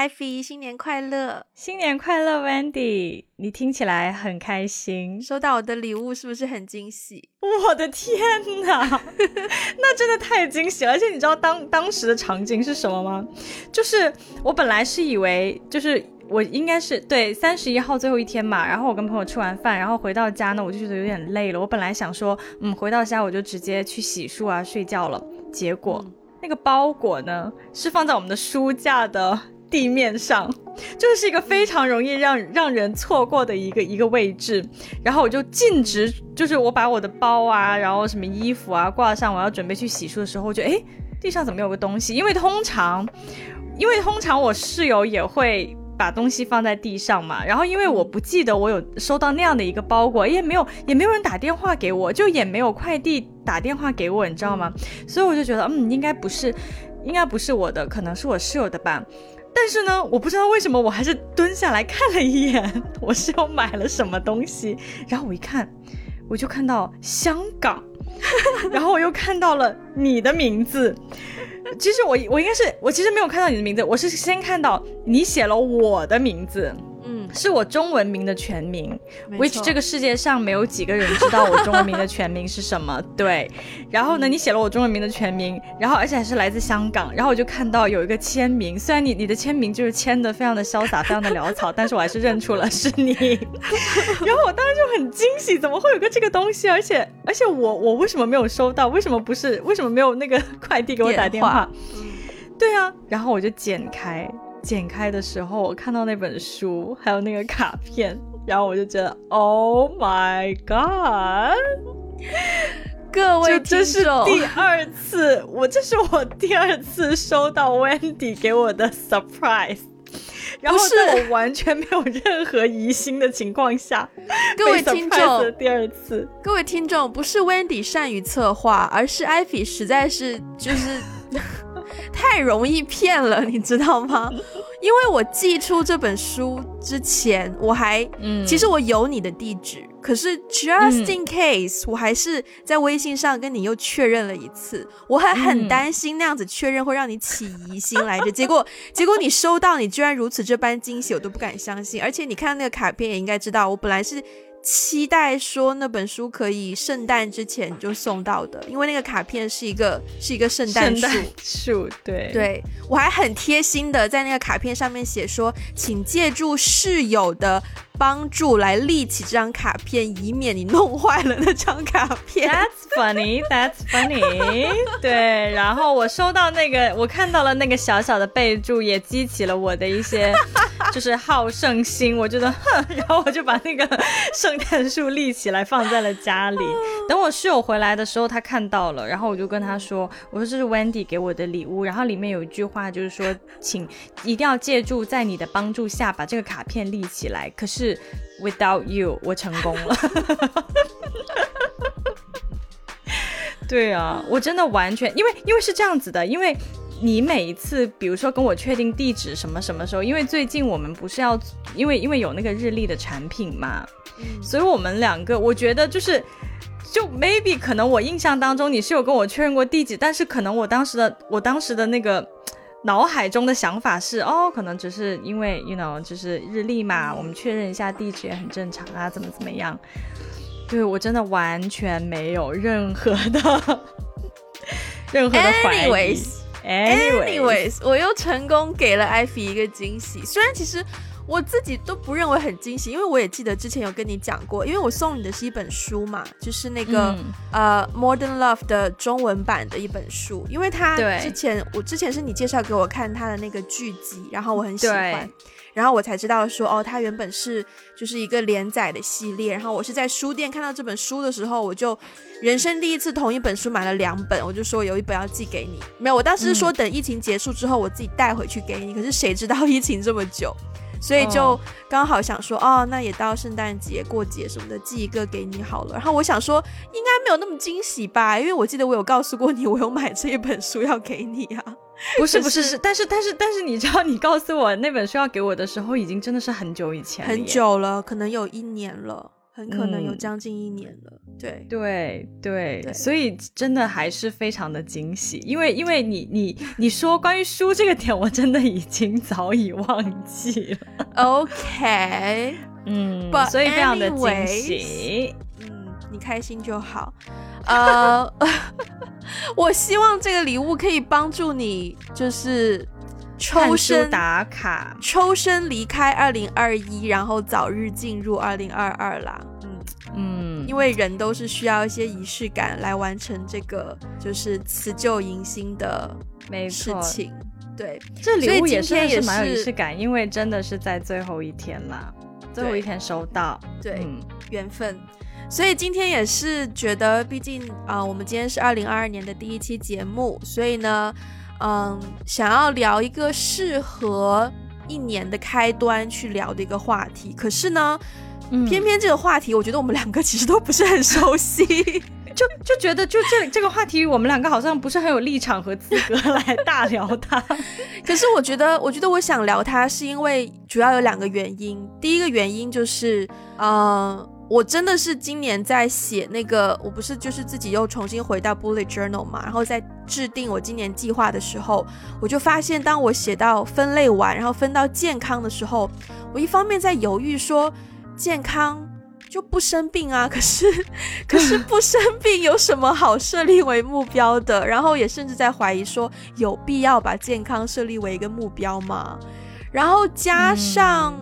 Ivy，新年快乐！新年快乐，Wendy！你听起来很开心，收到我的礼物是不是很惊喜？我的天哪，那真的太惊喜了！而且你知道当当时的场景是什么吗？就是我本来是以为，就是我应该是对三十一号最后一天嘛，然后我跟朋友吃完饭，然后回到家呢，我就觉得有点累了。我本来想说，嗯，回到家我就直接去洗漱啊，睡觉了。结果。那个包裹呢，是放在我们的书架的地面上，就是一个非常容易让让人错过的一个一个位置。然后我就径直，就是我把我的包啊，然后什么衣服啊挂上，我要准备去洗漱的时候，我就哎，地上怎么有个东西？因为通常，因为通常我室友也会。把东西放在地上嘛，然后因为我不记得我有收到那样的一个包裹，也没有也没有人打电话给我，就也没有快递打电话给我，你知道吗？所以我就觉得，嗯，应该不是，应该不是我的，可能是我室友的吧。但是呢，我不知道为什么，我还是蹲下来看了一眼，我是要买了什么东西。然后我一看，我就看到香港，然后我又看到了你的名字。其实我我应该是我其实没有看到你的名字，我是先看到你写了我的名字。是我中文名的全名，which 这个世界上没有几个人知道我中文名的全名是什么。对，然后呢，你写了我中文名的全名，然后而且还是来自香港，然后我就看到有一个签名，虽然你你的签名就是签的非常的潇洒，非常的潦草，但是我还是认出了是你。然后我当时就很惊喜，怎么会有个这个东西？而且而且我我为什么没有收到？为什么不是？为什么没有那个快递给我打电话？对啊，然后我就剪开。剪开的时候，我看到那本书，还有那个卡片，然后我就觉得，Oh my God！各位这是第二次，我这是我第二次收到 Wendy 给我的 surprise，然后在我完全没有任何疑心的情况下，各位听众，第二次，各位听众，不是 Wendy 善于策划，而是 Ivy 实在是就是。太容易骗了，你知道吗？因为我寄出这本书之前，我还，嗯，其实我有你的地址，可是 just in case，我还是在微信上跟你又确认了一次，我还很担心那样子确认会让你起疑心来着。结果，结果你收到，你居然如此这般惊喜，我都不敢相信。而且你看那个卡片，也应该知道，我本来是。期待说那本书可以圣诞之前就送到的，因为那个卡片是一个是一个圣诞树树，对对，我还很贴心的在那个卡片上面写说，请借助室友的。帮助来立起这张卡片，以免你弄坏了那张卡片。That's funny, that's funny。对，然后我收到那个，我看到了那个小小的备注，也激起了我的一些 就是好胜心。我觉得，哼，然后我就把那个圣诞树立起来，放在了家里。等我室友回来的时候，他看到了，然后我就跟他说：“我说这是 Wendy 给我的礼物。”然后里面有一句话，就是说，请一定要借助在你的帮助下把这个卡片立起来。可是。Without you，我成功了。对啊，我真的完全，因为因为是这样子的，因为你每一次，比如说跟我确定地址什么什么时候，因为最近我们不是要，因为因为有那个日历的产品嘛，所以我们两个，我觉得就是，就 maybe 可能我印象当中你是有跟我确认过地址，但是可能我当时的我当时的那个。脑海中的想法是，哦，可能只是因为，you know，就是日历嘛，我们确认一下地址也很正常啊，怎么怎么样？对我真的完全没有任何的 任何的怀疑。Anyways，Anyways，我又成功给了艾菲一个惊喜，虽然其实。我自己都不认为很惊喜，因为我也记得之前有跟你讲过，因为我送你的是一本书嘛，就是那个呃《Modern Love》的中文版的一本书，因为它之前我之前是你介绍给我看它的那个剧集，然后我很喜欢，然后我才知道说哦，它原本是就是一个连载的系列，然后我是在书店看到这本书的时候，我就人生第一次同一本书买了两本，我就说有一本要寄给你，没有，我当时是说等疫情结束之后我自己带回去给你，可是谁知道疫情这么久。所以就刚好想说，哦，那也到圣诞节过节什么的，寄一个给你好了。然后我想说，应该没有那么惊喜吧，因为我记得我有告诉过你，我有买这一本书要给你啊。不是不是是，但是但是但是，你知道，你告诉我那本书要给我的时候，已经真的是很久以前，很久了，可能有一年了。很可能有将近一年了。对对对，所以真的还是非常的惊喜，因为因为你你 你说关于书这个点，我真的已经早已忘记了。OK，嗯，所以非常的惊喜。嗯，你开心就好。呃，我希望这个礼物可以帮助你，就是抽身打卡，抽身离开二零二一，然后早日进入二零二二啦。嗯。嗯，因为人都是需要一些仪式感来完成这个就是辞旧迎新的事情。对，这礼物也是也是蛮有仪式感，因为真的是在最后一天啦，最后一天收到，对，缘分。所以今天也是觉得，毕竟啊，我们今天是二零二二年的第一期节目，所以呢，嗯，想要聊一个适合一年的开端去聊的一个话题。可是呢。偏偏这个话题，我觉得我们两个其实都不是很熟悉，就就觉得就这这个话题，我们两个好像不是很有立场和资格来大聊它。可是我觉得，我觉得我想聊它，是因为主要有两个原因。第一个原因就是，呃，我真的是今年在写那个，我不是就是自己又重新回到 bullet journal 嘛，然后在制定我今年计划的时候，我就发现，当我写到分类完，然后分到健康的时候，我一方面在犹豫说。健康就不生病啊，可是可是不生病有什么好设立为目标的？然后也甚至在怀疑说，有必要把健康设立为一个目标吗？然后加上。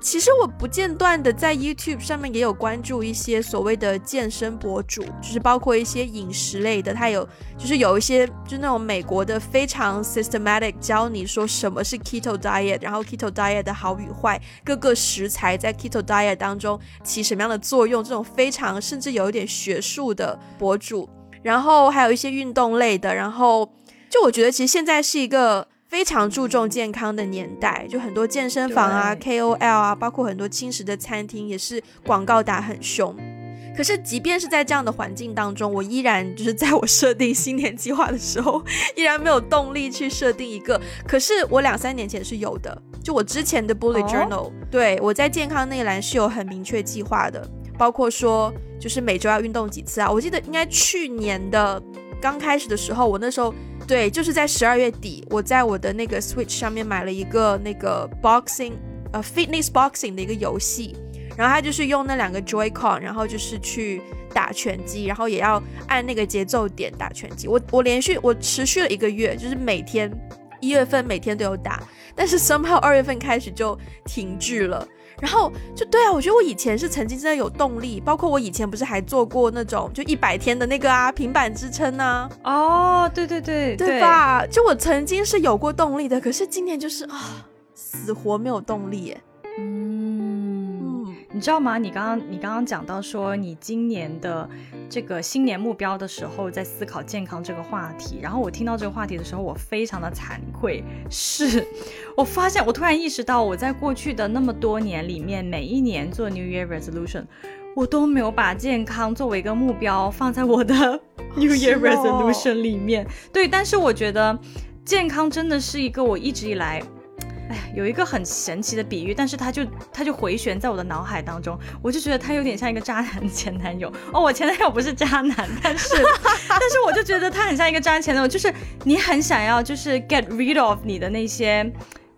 其实我不间断的在 YouTube 上面也有关注一些所谓的健身博主，就是包括一些饮食类的，他有就是有一些就那种美国的非常 systematic 教你说什么是 keto diet，然后 keto diet 的好与坏，各个食材在 keto diet 当中起什么样的作用，这种非常甚至有一点学术的博主，然后还有一些运动类的，然后就我觉得其实现在是一个。非常注重健康的年代，就很多健身房啊、KOL 啊，包括很多轻食的餐厅，也是广告打很凶。可是，即便是在这样的环境当中，我依然就是 在我设定新年计划的时候，依然没有动力去设定一个。可是，我两三年前是有的，就我之前的 Bullet Journal，对我在健康那一栏是有很明确计划的，包括说就是每周要运动几次啊。我记得应该去年的刚开始的时候，我那时候。对，就是在十二月底，我在我的那个 Switch 上面买了一个那个 boxing，呃，fitness boxing 的一个游戏，然后它就是用那两个 Joy-Con，然后就是去打拳击，然后也要按那个节奏点打拳击。我我连续我持续了一个月，就是每天一月份每天都有打，但是 somehow 二月份开始就停滞了。然后就对啊，我觉得我以前是曾经真的有动力，包括我以前不是还做过那种就一百天的那个啊平板支撑呢？哦，对对对，对吧？就我曾经是有过动力的，可是今年就是啊，死活没有动力耶。你知道吗？你刚刚你刚刚讲到说你今年的这个新年目标的时候，在思考健康这个话题。然后我听到这个话题的时候，我非常的惭愧，是 我发现我突然意识到，我在过去的那么多年里面，每一年做 New Year Resolution，我都没有把健康作为一个目标放在我的 New Year Resolution 里面。对，但是我觉得健康真的是一个我一直以来。哎，有一个很神奇的比喻，但是他就他就回旋在我的脑海当中，我就觉得他有点像一个渣男前男友哦。我前男友不是渣男，但是 但是我就觉得他很像一个渣男前男友，就是你很想要就是 get rid of 你的那些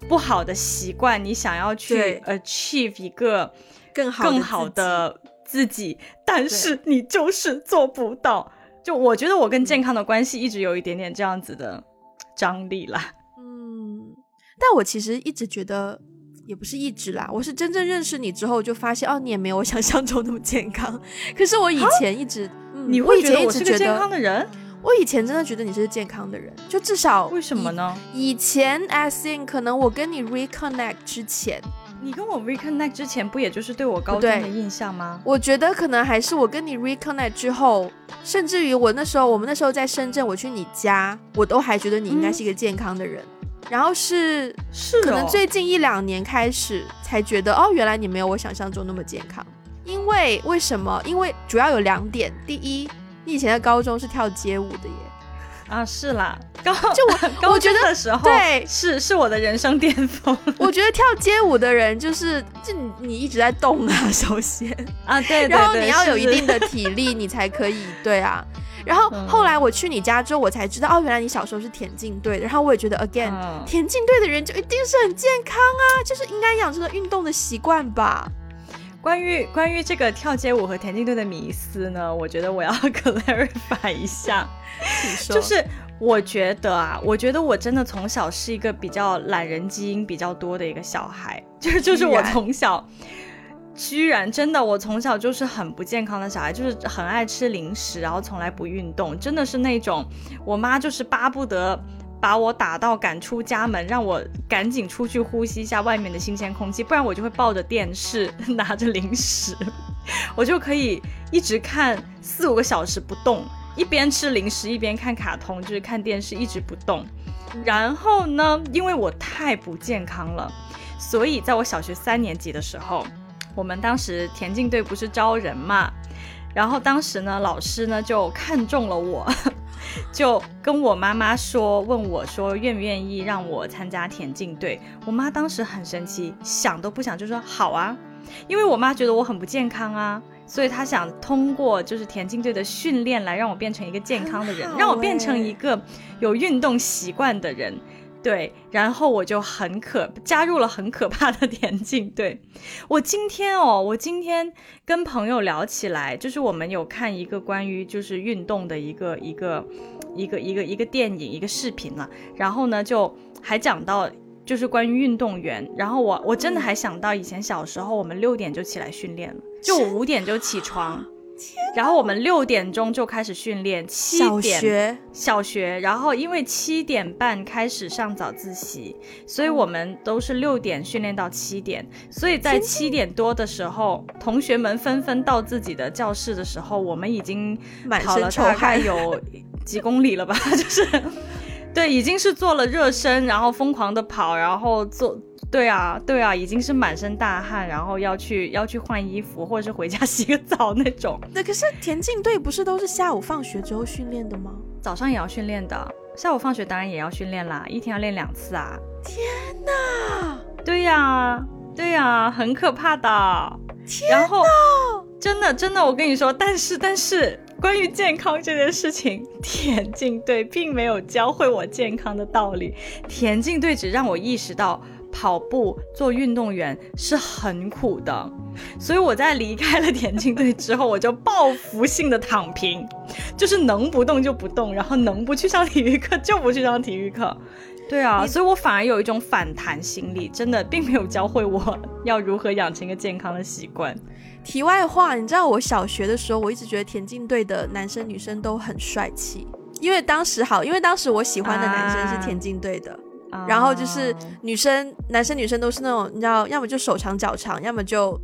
不好的习惯，你想要去 achieve 一个更好更好的自己，但是你就是做不到。就我觉得我跟健康的关系一直有一点点这样子的张力啦。但我其实一直觉得，也不是一直啦，我是真正认识你之后就发现，哦，你也没有我想象中那么健康。可是我以前一直，你会觉得我是个健康的人？我以前真的觉得你是健康的人，就至少为什么呢？以前 as in 可能我跟你 reconnect 之前，你跟我 reconnect 之前不也就是对我高中的印象吗？我觉得可能还是我跟你 reconnect 之后，甚至于我那时候我们那时候在深圳，我去你家，我都还觉得你应该是一个健康的人。然后是是，可能最近一两年开始才觉得，哦，原来你没有我想象中那么健康。因为为什么？因为主要有两点。第一，你以前在高中是跳街舞的耶。啊，是啦，高就我高 我觉得中的时候，对是是我的人生巅峰我觉得跳街舞的人就是，就你你一直在动啊，首先，啊，对对然后你要有一定的体力，你才可以，对啊。然后嗯后来我去你家之后，我才知道，哦，原来你小时候是田径队的。然后我也觉得，again，、嗯田径队的人就一定是很健康啊，就是应该养成了运动的习惯吧。关于关于这个跳街舞和田径队的迷思呢，我觉得我要 clarify 一下，就是我觉得啊，我觉得我真的从小是一个比较懒人基因比较多的一个小孩，就是就是我从小。居然真的，我从小就是很不健康的小孩，就是很爱吃零食，然后从来不运动，真的是那种我妈就是巴不得把我打到赶出家门，让我赶紧出去呼吸一下外面的新鲜空气，不然我就会抱着电视 拿着零食，我就可以一直看四五个小时不动，一边吃零食一边看卡通，就是看电视一直不动。然后呢，因为我太不健康了，所以在我小学三年级的时候，我们当时田径队不是招人嘛，然后当时呢，老师呢就看中了我，就跟我妈妈说，问我说愿不愿意让我参加田径队。我妈当时很生气，想都不想就说好啊，因为我妈觉得我很不健康啊。所以她想通过就是田径队的训练来让我变成一个健康的人让我变成欸一个有运动习惯的人。对，然后我就很可加入了很可怕的田径队。我今天哦，我今天跟朋友聊起来，就是我们有看一个关于就是运动的一个一个一个一个一个电影一个视频了，然后呢就还讲到。就是关于运动员，然后我我真的还想到以前小时候，我们六点就起来训练了，就我五点就起床，然后我们六点钟就开始训练，七小点学小学，然后因为七点半开始上早自习，所以我们都是六点训练到七点，所以在七点多的时候，同学们纷纷到自己的教室的时候，我们已经满身臭跑了大概，有 几公里了吧，就是。对，已经是做了热身，然后疯狂的跑，然后做，对啊，对啊，已经是满身大汗，然后要去要去换衣服，或者是回家 洗个澡那种。那，可是田径队不是都是下午放学之后训练的吗？早上也要训练的，下午放学当然也要训练啦，一天要练两次啊。天哪，对呀、对呀、很可怕的。然后，真的真的，我跟你说，但是但是，关于健康这件事情，田径队并没有教会我健康的道理，田径队只让我意识到。跑步做运动员是很苦的，所以我在离开了田径队之后，我就报复性的躺平，就是能不动就不动，然后能不去上体育课就不去上体育课。对啊，所以我反而有一种反弹心理，真的并没有教会我要如何养成一个健康的习惯。题外话，你知道我小学的时候，我一直觉得田径队的男生女生都很帅气，因为当时好，因为当时我喜欢的男生是田径队的，然后就是女生、男生、女生都是那种你知道，要么就手长脚长，要么就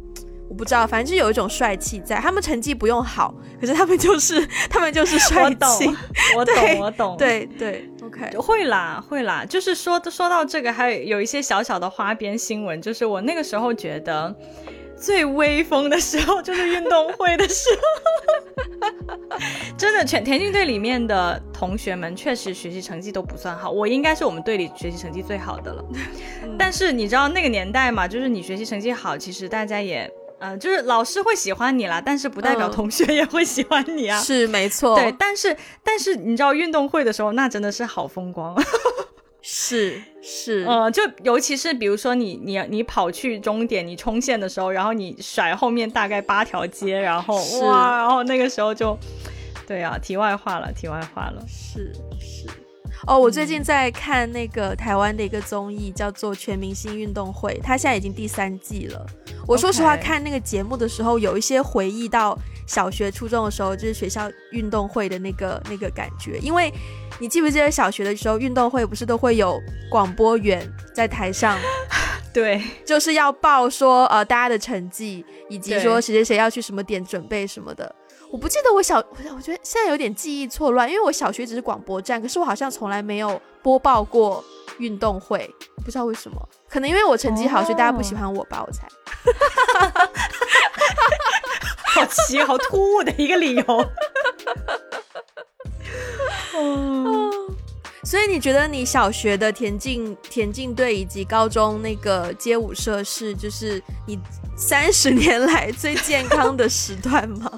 我不知道，反正就有一种帅气在。他们成绩不用好，可是他们就是 他们就是帅我懂气。，我懂，我懂。，对对，OK，会啦，会啦。就是说说到这个，还有有一些小小的花边新闻，就是我那个时候觉得。最威风的时候就是运动会的时候，真的，全田径队里面的同学们确实学习成绩都不算好，我应该是我们队里学习成绩最好的了。但是你知道那个年代嘛，就是你学习成绩好，其实大家也，呃，就是老师会喜欢你啦，但是不代表嗯同学也会喜欢你啊。是没错，对，但是但是你知道运动会的时候，那真的是好风光。是是，呃，就尤其是比如说你你你跑去终点，你冲线的时候，然后你甩后面大概八条街，然后哇，然后那个时候就，对啊，题外话了，题外话了。是是。哦，我最近在看那个台湾的一个综艺，叫做《全明星运动会》，它现在已经第三季了。我说实话看那个节目的时候，有一些回忆到小学、初中的时候，就是学校运动会的那个那个感觉。因为你记不记得小学的时候，运动会不是都会有广播员在台上，对，就是要报说呃大家的成绩，以及说谁谁谁要去什么点准备什么的。我不记得我小，我我觉得现在有点记忆错乱，因为我小学只是广播站，可是我好像从来没有播报过运动会，不知道为什么，可能因为我成绩好，所以大家不喜欢我吧，我猜。好奇好突兀的一个理由。哦，所以你觉得你小学的田径田径队以及高中那个街舞社是就是你三十年来最健康的时段吗？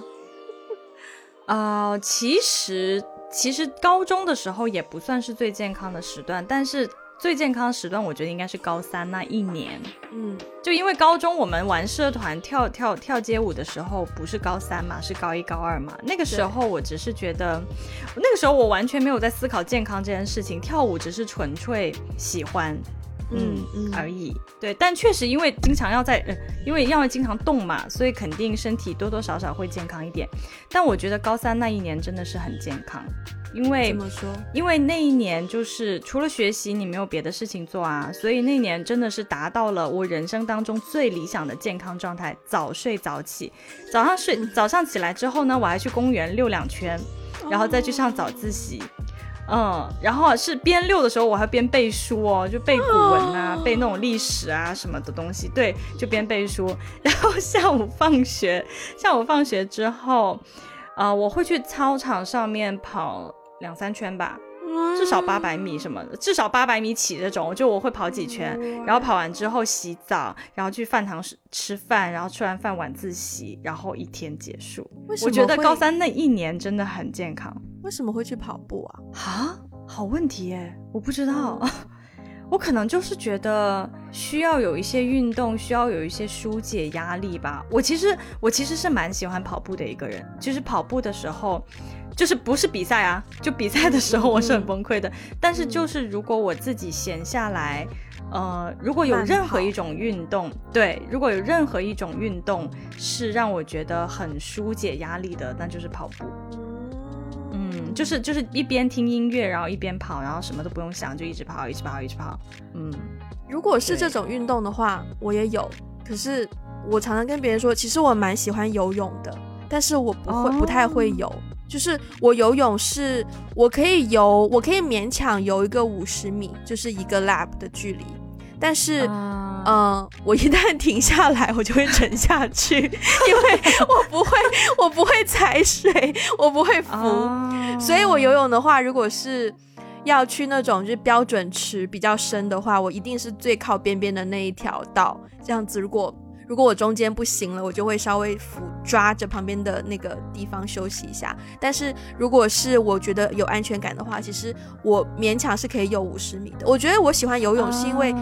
啊，其实其实高中的时候也不算是最健康的时段，但是。最健康的时段，我觉得应该是高三那一年。嗯，就因为高中我们玩社团跳跳跳街舞的时候，不是高三嘛，是高一高二嘛。那个时候我只是觉得，那个时候我完全没有在思考健康这件事情，跳舞只是纯粹喜欢，嗯嗯而已。对，但确实因为经常要在，因为要经常动嘛，所以肯定身体多多少少会健康一点。但我觉得高三那一年真的是很健康。因为怎么说？因为那一年就是除了学习，你没有别的事情做啊，所以那年真的是达到了我人生当中最理想的健康状态。早睡早起，早上睡，早上起来之后呢，我还去公园溜两圈，然后再去上早自习。嗯，然后是边溜的时候，我还边背书哦，就背古文啊，背那种历史啊什么的东西。对，就边背书。然后下午放学，下午放学之后，啊，我会去操场上面跑。两三圈吧，至少八百米什么的，至少八百米起这种，就我会跑几圈，然后跑完之后洗澡，然后去饭堂吃吃饭，然后吃完饭晚自习，然后一天结束。我觉得高三那一年真的很健康。为什么会去跑步啊？啊，好问题耶，我不知道，我可能就是觉得需要有一些运动，需要有一些疏解压力吧。我其实我其实是蛮喜欢跑步的一个人，就是跑步的时候。就是不是比赛啊，就比赛的时候我是很崩溃的。但是就是如果我自己闲下来，呃，如果有任何一种运动，对，如果有任何一种运动是让我觉得很疏解压力的，那就是跑步。嗯，就是就是一边听音乐，然后一边跑，然后什么都不用想，就一直跑，一直跑，一直跑。嗯，如果是这种运动的话，我也有。可是我常常跟别人说，其实我蛮喜欢游泳的，但是我不会，不太会游。就是我游泳是，我可以游，我可以勉强游一个五十米，就是一个 lap 的距离。但是，嗯，我一旦停下来，我就会沉下去，因为我不会，我不会踩水，我不会浮。所以，我游泳的话，如果是要去那种就是标准池比较深的话，我一定是最靠边边的那一条道。这样子，如果如果我中间不行了，我就会稍微扶抓着旁边的那个地方休息一下。但是如果是我觉得有安全感的话，其实我勉强是可以游五十米的。我觉得我喜欢游泳是因为，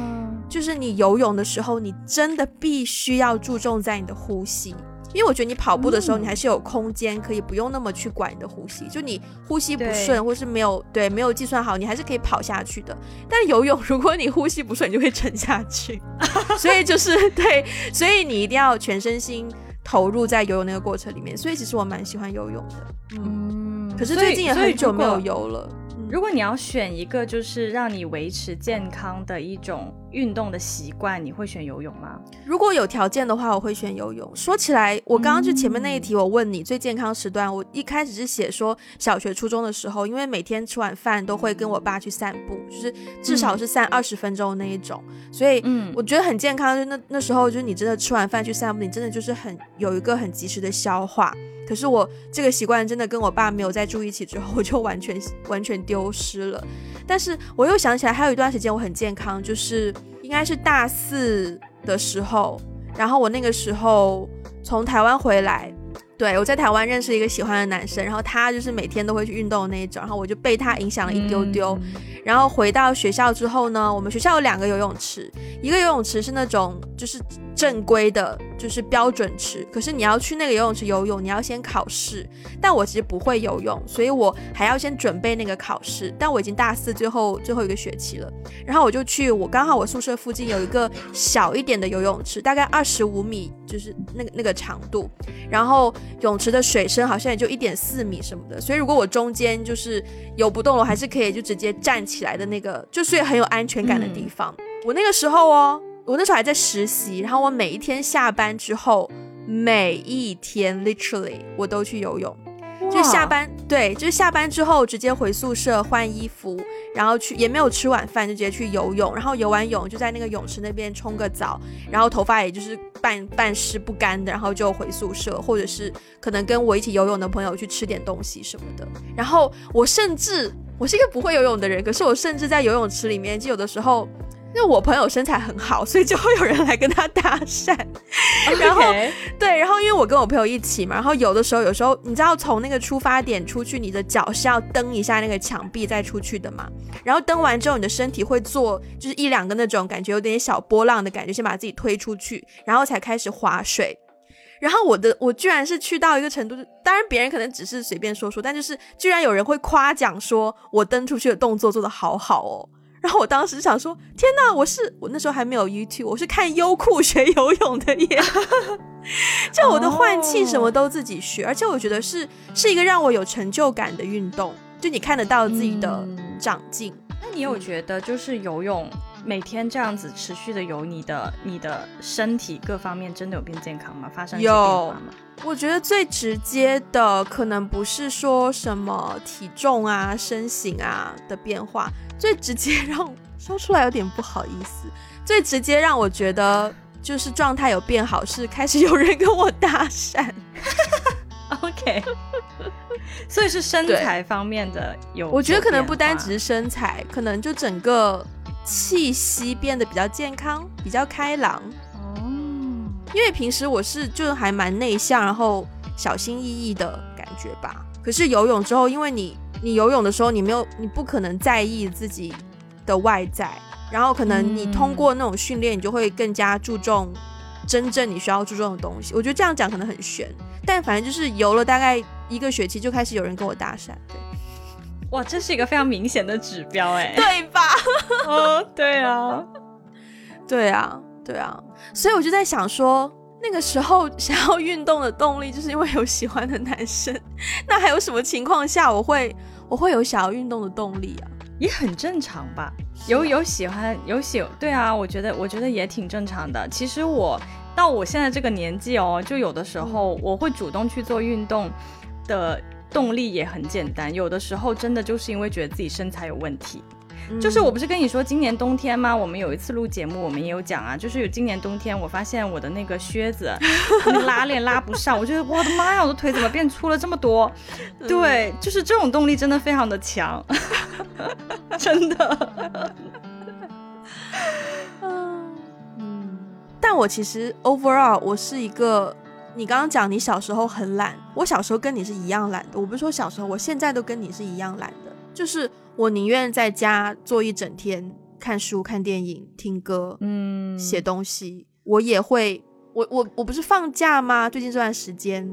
就是你游泳的时候，你真的必须要注重在你的呼吸。因为我觉得你跑步的时候，你还是有空间可以不用那么去管你的呼吸。就你呼吸不顺，或是没有对没有计算好，你还是可以跑下去的。但游泳，如果你呼吸不顺，你就会沉下去。所以就是对，所以你一定要全身心投入在游泳那个过程里面。所以其实我蛮喜欢游泳的。嗯，可是最近也很久没有游了。如果你要选一个，就是让你维持健康的一种运动的习惯，你会选游泳吗？如果有条件的话，我会选游泳。说起来，我刚刚就前面那一题，我问你最健康时段，我一开始是写说小学、初中的时候，因为每天吃完饭都会跟我爸去散步，就是至少是散二十分钟那一种，所以嗯，我觉得很健康。就那那时候，就是你真的吃完饭去散步，你真的就是很有一个很及时的消化。可是我这个习惯真的跟我爸没有再住一起之后，我就完全完全丢失了。但是我又想起来，还有一段时间我很健康，就是应该是大四的时候，然后我那个时候从台湾回来。对，我在台湾认识一个喜欢的男生，然后他就是每天都会去运动那一种，然后我就被他影响了一丢丢。然后回到学校之后呢，我们学校有两个游泳池，一个游泳池是那种就是正规的，就是标准池，可是你要去那个游泳池游泳，你要先考试。但我其实不会游泳，所以我还要先准备那个考试。但我已经大四最后最后一个学期了，然后我就去，我刚好我宿舍附近有一个小一点的游泳池，大概二十五米，就是那个那个长度，然后。泳池的水深好像也就一点四米什么的，所以如果我中间就是游不动了，还是可以就直接站起来的那个，就是很有安全感的地方。我那个时候哦，我那时候还在实习，然后我每一天下班之后，每一天 literally 我都去游泳。就下班，对，就是下班之后直接回宿舍换衣服，然后去也没有吃晚饭，就直接去游泳，然后游完泳就在那个泳池那边冲个澡，然后头发也就是半半湿不干的，然后就回宿舍，或者是可能跟我一起游泳的朋友去吃点东西什么的。然后我甚至我是一个不会游泳的人，可是我甚至在游泳池里面，就有的时候。因为我朋友身材很好，所以就会有人来跟他搭讪。然后对，然后因为我跟我朋友一起嘛，然后有的时候，有时候你知道从那个出发点出去，你的脚是要蹬一下那个墙壁再出去的嘛。然后蹬完之后，你的身体会做就是一两个那种感觉有点小波浪的感觉，先把自己推出去，然后才开始划水。然后我的我居然是去到一个程度，当然别人可能只是随便说说，但就是居然有人会夸奖说我蹬出去的动作做得好好哦。然后我当时想说，天哪，我是我那时候还没有 YouTube，我是看优酷学游泳的耶，就我的换气什么都自己学，而且我觉得是是一个让我有成就感的运动，就你看得到自己的长进。那你有觉得就是游泳每天这样子持续的游，你的你的身体各方面真的有变健康吗？发生有变化吗？我觉得最直接的可能不是说什么体重啊、身形啊的变化。最直接 让说出来有点不好意思，最直接让我觉得就是状态有变好，是开始有人跟我搭讪。OK，所以是身材方面的有，我觉得可能不单只是身材，可能就整个气息变得比较健康，比较开朗。哦，因为平时我是就是还蛮内向，然后小心翼翼的感觉吧。可是游泳之后，因为你。你游泳的时候，你没有，你不可能在意自己的外在，然后可能你通过那种训练，你就会更加注重真正你需要注重的东西。我觉得这样讲可能很悬，但反正就是游了大概一个学期，就开始有人跟我搭讪。对，哇，这是一个非常明显的指标，哎，对吧？哦，对啊，对啊，对啊，所以我就在想说。那个时候 想要运动的动力，就是因为有喜欢的男生。那还有什么情况下我会我会有想要运动的动力啊？也很正常吧。有有喜欢有喜，对啊，我觉得我觉得也挺正常的。其实我到我现在这个年纪哦，就有的时候我会主动去做运动的动力也很简单。有的时候真的就是因为觉得自己身材有问题。就是我不是跟你说今年冬天吗？我们有一次录节目，我们也有讲啊。就是有今年冬天，我发现我的那个靴子 那个拉链拉不上，我觉得我的妈呀，我的腿怎么变粗了这么多？对，就是这种动力真的非常的强，真的。嗯，但我其实 overall 我是一个，你刚刚讲你小时候很懒，我小时候跟你是一样懒的。我不是说小时候，我现在都跟你是一样懒的，就是。我宁愿在家坐一整天，看书、看电影、听歌，嗯，写东西。我也会，我我我不是放假吗？最近这段时间，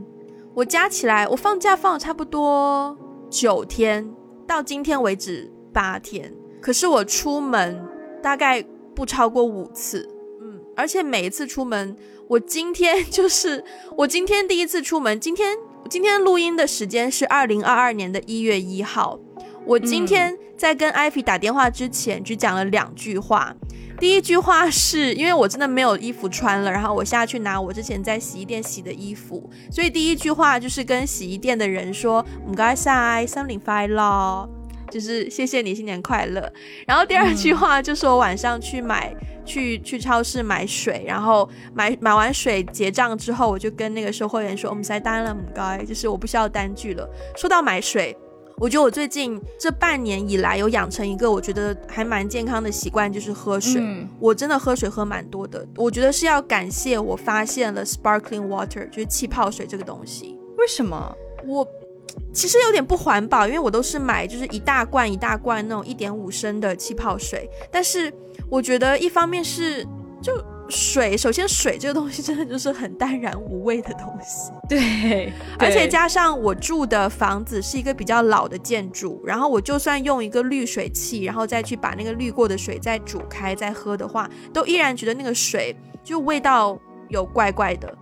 我加起来，我放假放了差不多九天，到今天为止八天。可是我出门大概不超过五次，嗯，而且每一次出门，我今天 就是我今天第一次出门。今天今天录音的时间是二零二二年的一月一号。我今天在跟艾菲打电话之前，只讲了两句话。第一句话是因为我真的没有衣服穿了，然后我下去拿我之前在洗衣店洗的衣服，所以第一句话就是跟洗衣店的人说“唔该晒，新年快乐”，就是谢谢你新年快乐。然后第二句话就是我晚上去买去去超市买水，然后买买完水结账之后，我就跟那个售货员说“我们塞单了，唔该”，就是我不需要单据了。说到买水。我觉得我最近这半年以来有养成一个我觉得还蛮健康的习惯，就是喝水。我真的喝水喝蛮多的。我觉得是要感谢我发现了 sparkling water，就是气泡水这个东西。为什么？我其实有点不环保，因为我都是买就是一大罐一大罐那种一点五升的气泡水。但是我觉得一方面是就。水，首先水这个东西真的就是很淡然无味的东西，对，而且加上我住的房子是一个比较老的建筑，然后我就算用一个滤水器，然后再去把那个滤过的水再煮开再喝的话，都依然觉得那个水就味道有怪怪的。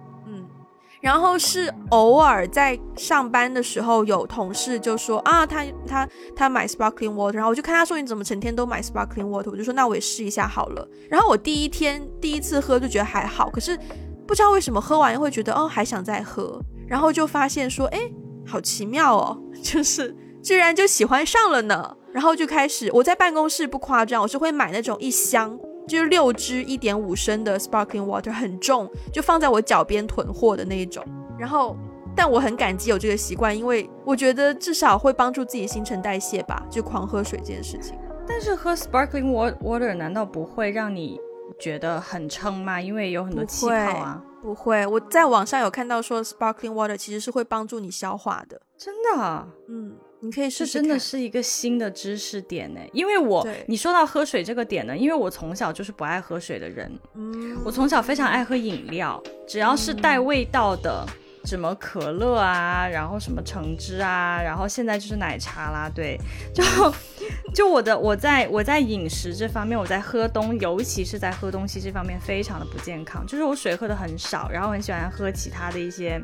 然后是偶尔在上班的时候，有同事就说啊，他他他买 sparkling water，然后我就看他说你怎么成天都买 sparkling water，我就说那我也试一下好了。然后我第一天第一次喝就觉得还好，可是不知道为什么喝完会觉得哦还想再喝，然后就发现说哎好奇妙哦，就是居然就喜欢上了呢。然后就开始我在办公室不夸张，我是会买那种一箱。就是六支一点五升的 sparkling water 很重，就放在我脚边囤货的那一种。然后但我很感激有这个习惯，因为我觉得至少会帮助自己新陈代谢吧，就狂喝水这件事情。但是喝 sparkling water 难道不会让你觉得很撑吗？因为有很多气泡啊。不会，我在网上有看到说 sparkling water 其实是会帮助你消化的。真的？嗯，你可以试试。真的是一个新的知识点呢。因为我你说到喝水这个点呢，因为我从小就是不爱喝水的人。嗯。我从小非常爱喝饮料，只要是带味道的。什么可乐啊，然后什么橙汁啊，然后现在就是奶茶啦，对，就 就我的我在我在饮食这方面，我在喝东，尤其是在喝东西这方面非常的不健康，就是我水喝的很少，然后很喜欢喝其他的一些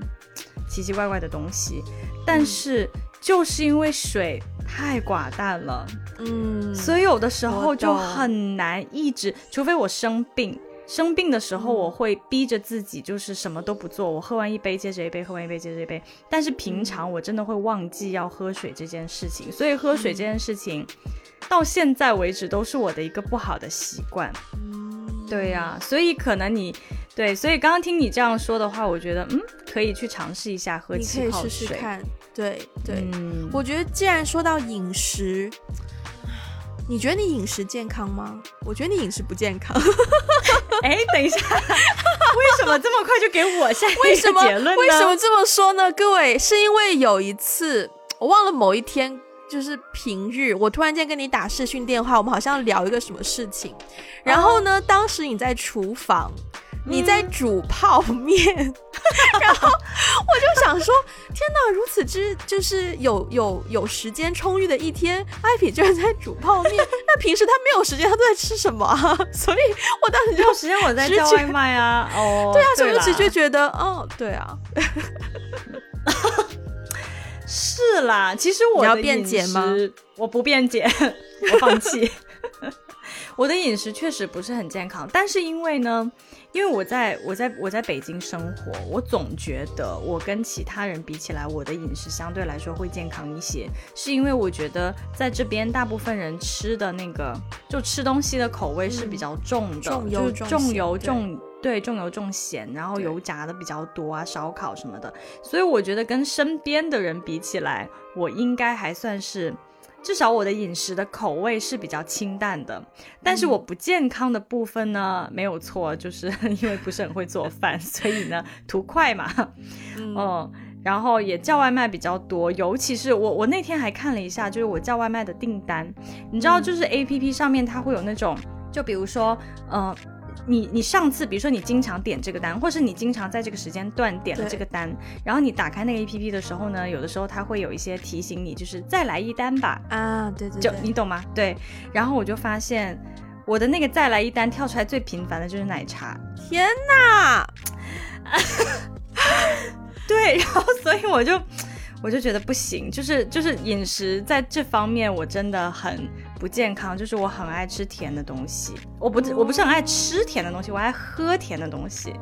奇奇怪怪的东西，但是就是因为水太寡淡了，嗯，所以有的时候就很难一直，除非我生病。生病的时候，我会逼着自己，就是什么都不做。我喝完一杯接着一杯，喝完一杯接着一杯。但是平常我真的会忘记要喝水这件事情，所以喝水这件事情到现在为止都是我的一个不好的习惯。对呀，所以可能你对，所以刚刚听你这样说的话，我觉得嗯，可以去尝试一下喝气泡水。试试看。对对，我觉得既然说到饮食。你觉得你饮食健康吗？我觉得你饮食不健康。哎，等一下，为什么这么快就给我下一个结论呢？为什么这么说呢？各位，是因为有一次我忘了某一天，就是平日，我突然间跟你打视讯电话，我们好像聊一个什么事情，然后呢，当时你在厨房。你在煮泡面，然后我就想说，天哪，如此之就是有有有时间充裕的一天，艾比居然在煮泡面。那平时他没有时间，他都在吃什么啊？所以我当时就时间我在叫外卖啊。哦，对啊，所以我直接觉得，哦，对啊，是啦。其实我要辩解吗？我不辩解，我放弃。我的饮食确实不是很健康，但是因为呢。因为我在我在我在北京生活，我总觉得我跟其他人比起来，我的饮食相对来说会健康一些。是因为我觉得在这边大部分人吃的那个，就吃东西的口味是比较重的，重油重油重对重油重咸，然后油炸的比较多啊，烧烤什么的。所以我觉得跟身边的人比起来，我应该还算是。至少我的饮食的口味是比较清淡的，但是我不健康的部分呢，没有错，就是 因为不是很会做饭，所以呢图快嘛，嗯，然后也叫外卖比较多，尤其是我我那天还看了一下，就是我叫外卖的订单，你知道，就是 A P P 上面它会有那种，就比如说，嗯。你你上次比如说你经常点这个单，或是你经常在这个时间段点了这个单，然后你打开那个 A P P 的时候呢，有的时候它会有一些提醒你，就是再来一单吧。啊，对对，就你懂吗？对。然后我就发现我的那个再来一单跳出来最频繁的就是奶茶。天哪！对，然后所以我就我就觉得不行，就是就是饮食在这方面我真的很。不健康，就是我很爱吃甜的东西。我不，我不是很爱吃甜的东西，我爱喝甜的东西。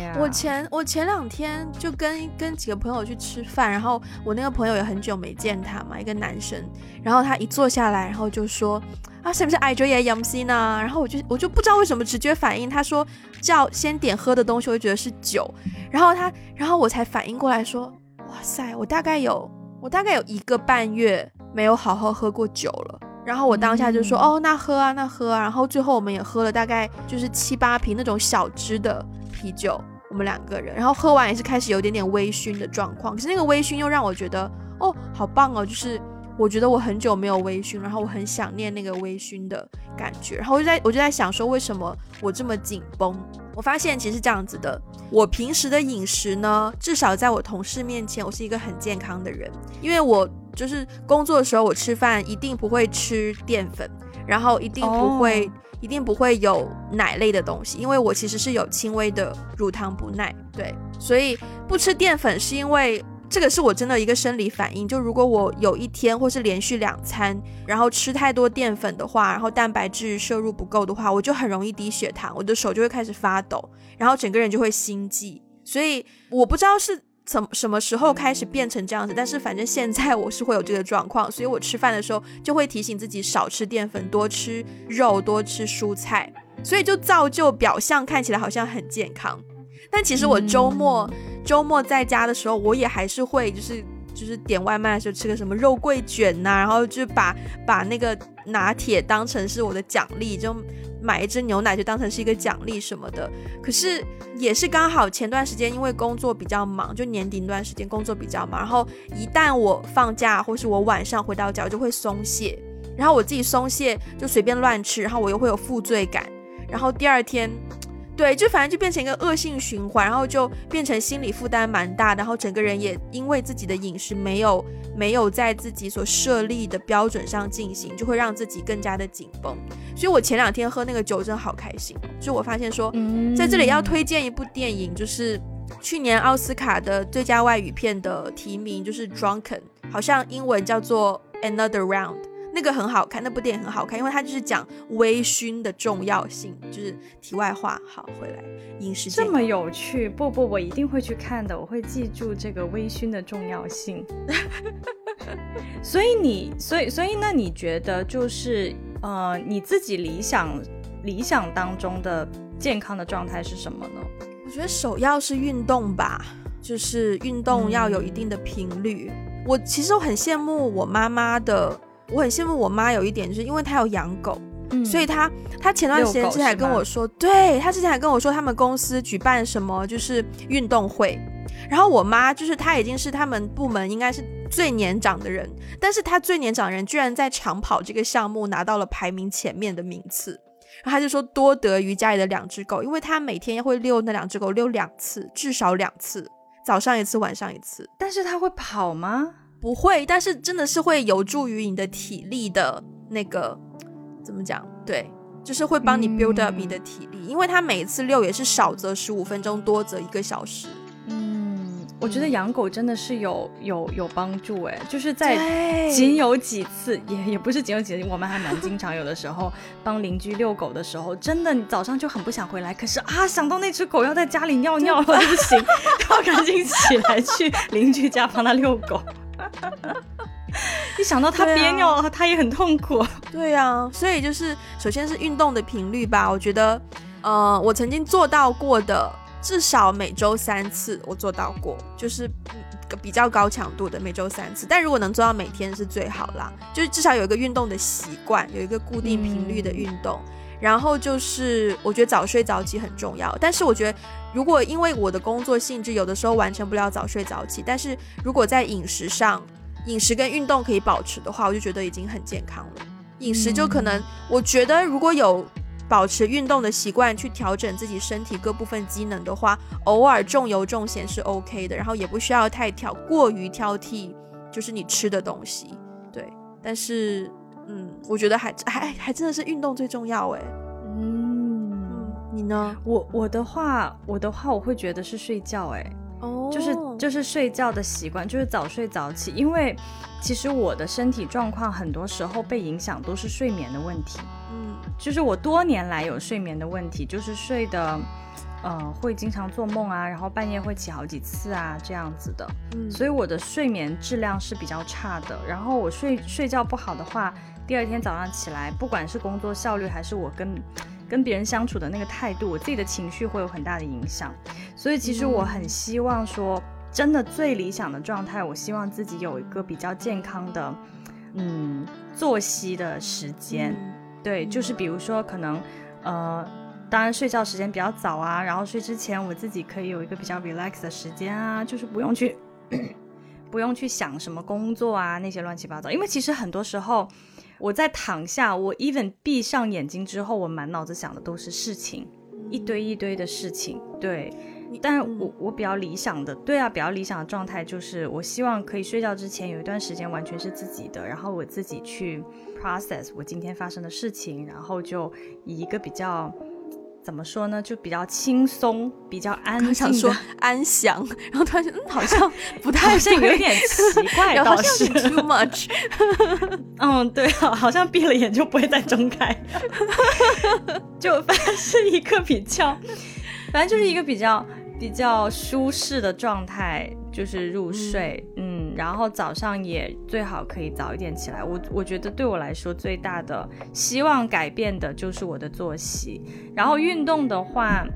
哦，我前我前两天就跟跟几个朋友去吃饭，然后我那个朋友也很久没见他嘛，一个男生，然后他一坐下来，然后就说啊，是不是 I J 也 M C 呢？然后我就我就不知道为什么直觉反应，他说叫先点喝的东西，我就觉得是酒，然后他，然后我才反应过来说，哇塞，我大概有我大概有一个半月。没有好好喝过酒了，然后我当下就说哦，那喝啊，那喝啊，然后最后我们也喝了大概就是七八瓶那种小支的啤酒，我们两个人，然后喝完也是开始有点点微醺的状况，可是那个微醺又让我觉得哦，好棒哦，就是我觉得我很久没有微醺，然后我很想念那个微醺的感觉，然后我就在我就在想说为什么我这么紧绷，我发现其实是这样子的，我平时的饮食呢，至少在我同事面前，我是一个很健康的人，因为我。就是工作的时候，我吃饭一定不会吃淀粉，然后一定不会，一定不会有奶类的东西，因为我其实是有轻微的乳糖不耐，对，所以不吃淀粉是因为这个是我真的一个生理反应。就如果我有一天或是连续两餐，然后吃太多淀粉的话，然后蛋白质摄入不够的话，我就很容易低血糖，我的手就会开始发抖，然后整个人就会心悸。所以我不知道是。从什么时候开始变成这样子？但是反正现在我是会有这个状况，所以我吃饭的时候就会提醒自己少吃淀粉，多吃肉，多吃蔬菜，所以就造就表象看起来好像很健康。但其实我周末周末在家的时候，我也还是会就是就是点外卖的时候吃个什么肉桂卷呐、然后就把把那个拿铁当成是我的奖励，就买一支牛奶就当成是一个奖励什么的。可是也是刚好前段时间因为工作比较忙，就年底那段时间工作比较忙，然后一旦我放假或是我晚上回到家，我就会松懈，然后我自己松懈就随便乱吃，然后我又会有负罪感，然后第二天。对，就反正就变成一个恶性循环，然后就变成心理负担蛮大，然后整个人也因为自己的饮食没有没有在自己所设立的标准上进行，就会让自己更加的紧绷。所以我前两天喝那个酒真的好开心，就我发现说，在这里要推荐一部电影，就是去年奥斯卡的最佳外语片的提名，就是《Drunken》，好像英文叫做《Another Round》。那个很好看，那部电影很好看，因为它就是讲微醺的重要性。就是题外话，好回来饮食这么有趣，不不，我一定会去看的，我会记住这个微醺的重要性。所以你，所以所以那你觉得就是呃，你自己理想理想当中的健康的状态是什么呢？我觉得首要是运动吧，就是运动要有一定的频率。我其实我很羡慕我妈妈的。我很羡慕我妈有一点，就是因为她有养狗，所以她她前段时间之前还跟我说，对她之前还跟我说他们公司举办什么就是运动会，然后我妈就是她已经是他们部门应该是最年长的人，但是她最年长人居然在长跑这个项目拿到了排名前面的名次，然后她就说多得于家里的两只狗，因为她每天会遛那两只狗遛两次，至少两次，早上一次，晚上一次。但是她会跑吗？不会，但是真的是会有助于你的体力的那个怎么讲？对，就是会帮你 build up 你的体力，因为它每一次遛也是少则十五分钟，多则一个小时。嗯，我觉得养狗真的是有有有帮助哎，就是在仅有几次，也也不是仅有几次，我们还蛮经常有的时候 帮邻居遛狗的时候，真的你早上就很不想回来，可是啊想到那只狗要在家里尿尿了不行，要赶紧起来去邻居家帮他遛狗。一想到他憋尿了，他也很痛苦。对呀，所以就是首先是运动的频率吧。我觉得，呃，我曾经做到过的，至少每周三次，我做到过，就是比较高强度的每周三次。但如果能做到每天是最好啦，就是至少有一个运动的习惯，有一个固定频率的运动。然后就是，我觉得早睡早起很重要。但是我觉得，如果因为我的工作性质，有的时候完成不了早睡早起，但是如果在饮食上，饮食跟运动可以保持的话，我就觉得已经很健康了。饮食就可能，我觉得如果有保持运动的习惯，去调整自己身体各部分机能的话，偶尔重油重咸是 OK 的。然后也不需要太挑，过于挑剔，就是你吃的东西。对，但是。嗯，我觉得还还还真的是运动最重要哎。嗯，你呢？我我的话，我的话，我会觉得是睡觉哎。哦，就是就是睡觉的习惯，就是早睡早起。因为其实我的身体状况很多时候被影响都是睡眠的问题。嗯，就是我多年来有睡眠的问题，就是睡的。呃，会经常做梦啊，然后半夜会起好几次啊，这样子的。嗯，所以我的睡眠质量是比较差的。然后我睡睡觉不好的话，第二天早上起来，不管是工作效率还是我跟跟别人相处的那个态度，我自己的情绪会有很大的影响。所以其实我很希望说，真的最理想的状态，我希望自己有一个比较健康的，嗯，作息的时间。对，就是比如说可能，呃。当然，睡觉时间比较早啊，然后睡之前我自己可以有一个比较 relax 的时间啊，就是不用去 不用去想什么工作啊那些乱七八糟。因为其实很多时候我在躺下，我 even 闭上眼睛之后，我满脑子想的都是事情，一堆一堆的事情。对，但我我比较理想的，对啊，比较理想的状态就是我希望可以睡觉之前有一段时间完全是自己的，然后我自己去 process 我今天发生的事情，然后就以一个比较。怎么说呢？就比较轻松，比较安静。想说安详，然后突然觉得，嗯，好像 不太，好像有点奇怪，倒是 too much。嗯，对啊，好像闭了眼就不会再睁开，就反正是一个比较，反正就是一个比较。比较舒适的状态就是入睡，嗯，然后早上也最好可以早一点起来。我我觉得对我来说最大的希望改变的就是我的作息。然后运动的话，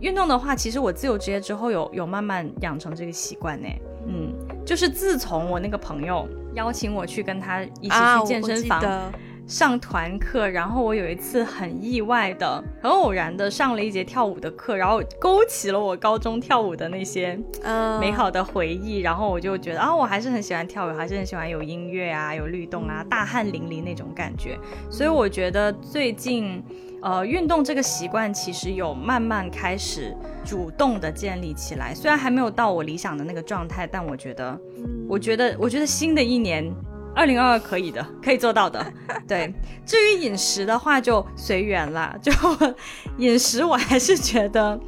运动的话，其实我自由职业之后有有慢慢养成这个习惯呢。嗯，就是自从我那个朋友邀请我去跟他一起去健身房。上团课，然后我有一次很意外的、很偶然的上了一节跳舞的课，然后勾起了我高中跳舞的那些美好的回忆，然后我就觉得啊，我还是很喜欢跳舞，还是很喜欢有音乐啊、有律动啊、大汗淋漓那种感觉。所以我觉得最近，呃，运动这个习惯其实有慢慢开始主动的建立起来，虽然还没有到我理想的那个状态，但我觉得，我觉得，我觉得新的一年。二零二二可以的，可以做到的。对，至于饮食的话，就随缘啦。就饮食，我还是觉得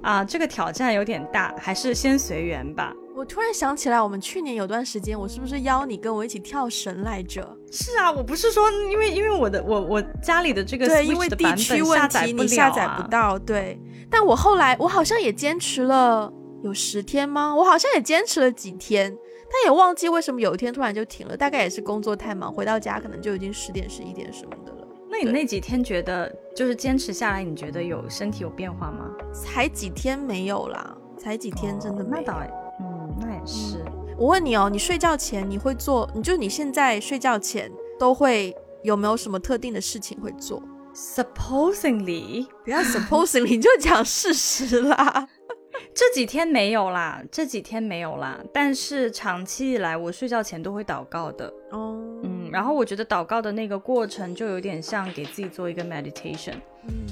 啊，这个挑战有点大，还是先随缘吧。我突然想起来，我们去年有段时间，我是不是邀你跟我一起跳绳来着？是啊，我不是说因为因为我的我我家里的这个对，因为地区问题你下载不到。对，但我后来我好像也坚持了有十天吗？我好像也坚持了几天。他也忘记为什么有一天突然就停了，大概也是工作太忙，回到家可能就已经十点十一点什么的了。那你那几天觉得就是坚持下来，你觉得有身体有变化吗？才几天没有啦，才几天真的没。那倒，嗯，那也是。我问你哦，你睡觉前你会做？你就你现在睡觉前都会有没有什么特定的事情会做？Supposingly，不要 supposingly，你就讲事实啦。这几天没有啦，这几天没有啦。但是长期以来，我睡觉前都会祷告的。哦，嗯，然后我觉得祷告的那个过程就有点像给自己做一个 meditation。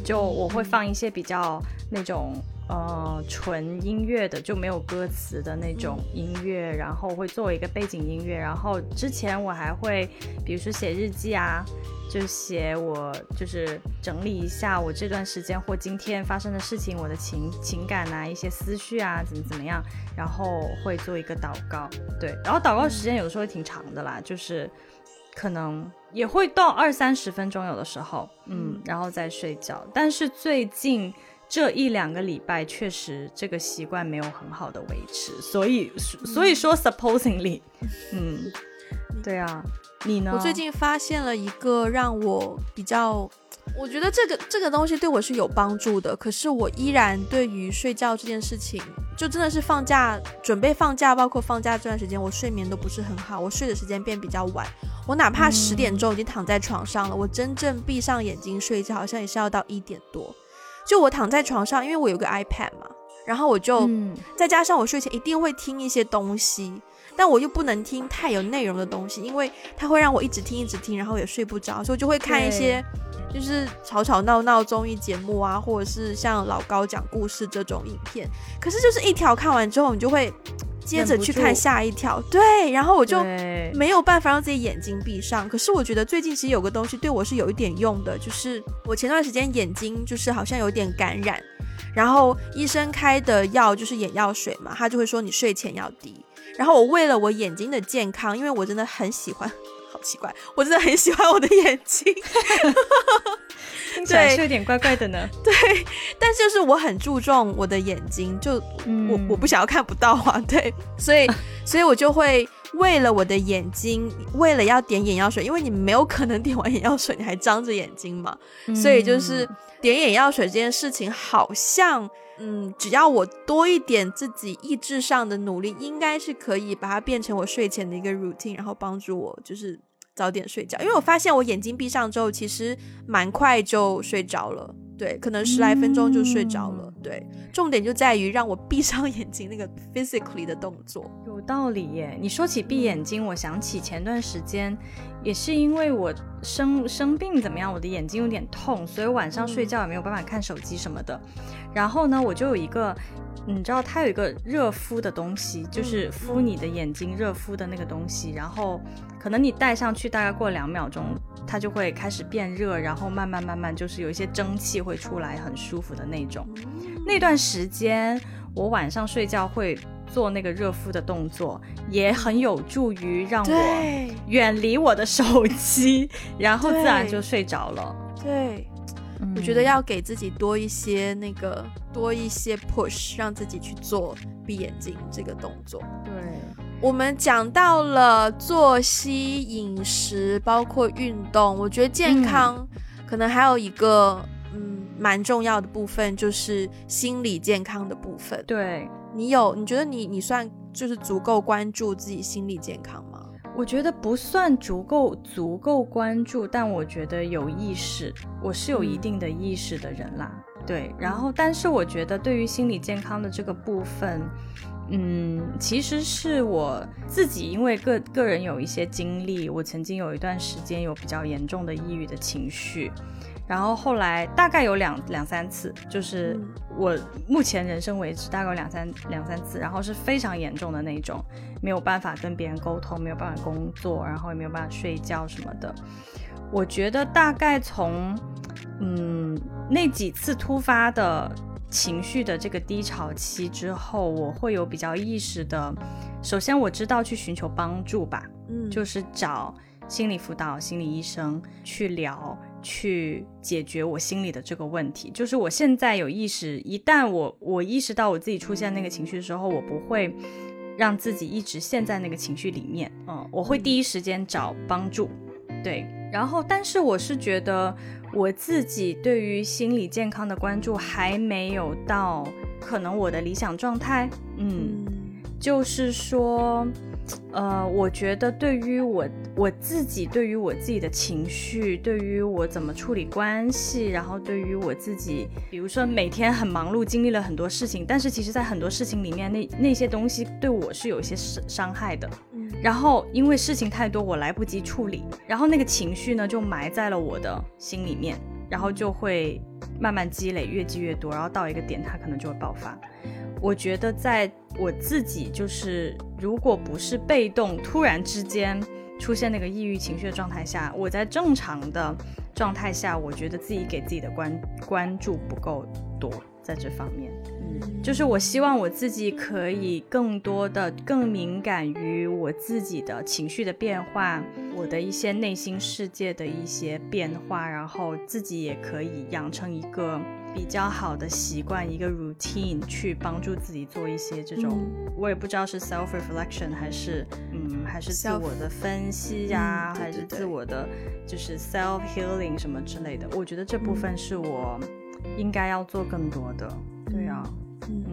就我会放一些比较那种呃纯音乐的，就没有歌词的那种音乐，然后会作为一个背景音乐。然后之前我还会，比如说写日记啊。就写我就是整理一下我这段时间或今天发生的事情，我的情情感啊，一些思绪啊，怎么怎么样，然后会做一个祷告，对，然后祷告时间有的时候挺长的啦，就是可能也会到二三十分钟，有的时候，嗯，然后再睡觉。但是最近这一两个礼拜，确实这个习惯没有很好的维持，所以所以说 supposingly，嗯，对啊。你呢？我最近发现了一个让我比较，我觉得这个这个东西对我是有帮助的。可是我依然对于睡觉这件事情，就真的是放假准备放假，包括放假这段时间，我睡眠都不是很好，我睡的时间变比较晚。我哪怕十点钟已经躺在床上了，我真正闭上眼睛睡觉，好像也是要到一点多。就我躺在床上，因为我有个 iPad 嘛，然后我就再加上我睡前一定会听一些东西。但我又不能听太有内容的东西，因为它会让我一直听一直听，然后也睡不着，所以我就会看一些就是吵吵闹闹综艺节目啊，或者是像老高讲故事这种影片。可是就是一条看完之后，你就会接着去看下一条，对，然后我就没有办法让自己眼睛闭上。可是我觉得最近其实有个东西对我是有一点用的，就是我前段时间眼睛就是好像有点感染，然后医生开的药就是眼药水嘛，他就会说你睡前要滴。然后我为了我眼睛的健康，因为我真的很喜欢，好奇怪，我真的很喜欢我的眼睛，对，是有点怪怪的呢。对，但就是我很注重我的眼睛，就我我不想要看不到啊，对，所以所以我就会为了我的眼睛，为了要点眼药水，因为你没有可能点完眼药水你还张着眼睛嘛，所以就是点眼药水这件事情好像。嗯，只要我多一点自己意志上的努力，应该是可以把它变成我睡前的一个 routine，然后帮助我就是早点睡觉。因为我发现我眼睛闭上之后，其实蛮快就睡着了。对，可能十来分钟就睡着了。对，重点就在于让我闭上眼睛那个 physically 的动作。有道理耶！你说起闭眼睛，我想起前段时间也是因为我生生病怎么样，我的眼睛有点痛，所以晚上睡觉也没有办法看手机什么的。然后呢，我就有一个，你知道它有一个热敷的东西，就是敷你的眼睛热敷的那个东西。然后可能你戴上去，大概过两秒钟。它就会开始变热，然后慢慢慢慢就是有一些蒸汽会出来，很舒服的那种。那段时间我晚上睡觉会做那个热敷的动作，也很有助于让我远离我的手机，然后自然就睡着了。对，我觉得要给自己多一些那个多一些 push，让自己去做闭眼睛这个动作。对。我们讲到了作息、饮食，包括运动。我觉得健康可能还有一个，嗯，蛮重要的部分，就是心理健康的部分。对你有，你觉得你你算就是足够关注自己心理健康吗？我觉得不算足够足够关注，但我觉得有意识，我是有一定的意识的人啦。对，然后但是我觉得对于心理健康的这个部分。嗯，其实是我自己，因为个个人有一些经历，我曾经有一段时间有比较严重的抑郁的情绪，然后后来大概有两两三次，就是我目前人生为止大概有两三两三次，然后是非常严重的那种，没有办法跟别人沟通，没有办法工作，然后也没有办法睡觉什么的。我觉得大概从嗯那几次突发的。情绪的这个低潮期之后，我会有比较意识的。首先，我知道去寻求帮助吧，嗯，就是找心理辅导、心理医生去聊，去解决我心里的这个问题。就是我现在有意识，一旦我我意识到我自己出现那个情绪的时候，我不会让自己一直陷在那个情绪里面，嗯，我会第一时间找帮助，对。然后，但是我是觉得。我自己对于心理健康的关注还没有到可能我的理想状态，嗯，就是说，呃，我觉得对于我我自己，对于我自己的情绪，对于我怎么处理关系，然后对于我自己，比如说每天很忙碌，经历了很多事情，但是其实在很多事情里面，那那些东西对我是有一些伤伤害的。然后因为事情太多，我来不及处理，然后那个情绪呢就埋在了我的心里面，然后就会慢慢积累，越积越多，然后到一个点，它可能就会爆发。我觉得在我自己就是，如果不是被动突然之间出现那个抑郁情绪的状态下，我在正常的状态下，我觉得自己给自己的关关注不够多。在这方面，嗯，就是我希望我自己可以更多的、更敏感于我自己的情绪的变化，我的一些内心世界的一些变化，然后自己也可以养成一个比较好的习惯，一个 routine 去帮助自己做一些这种，我也不知道是 self reflection 还是，嗯，还是自我的分析呀，还是自我的就是 self healing 什么之类的。我觉得这部分是我。应该要做更多的，对啊，嗯，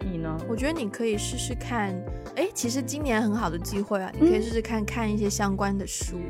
你呢？我觉得你可以试试看，哎，其实今年很好的机会啊，你可以试试看看一些相关的书，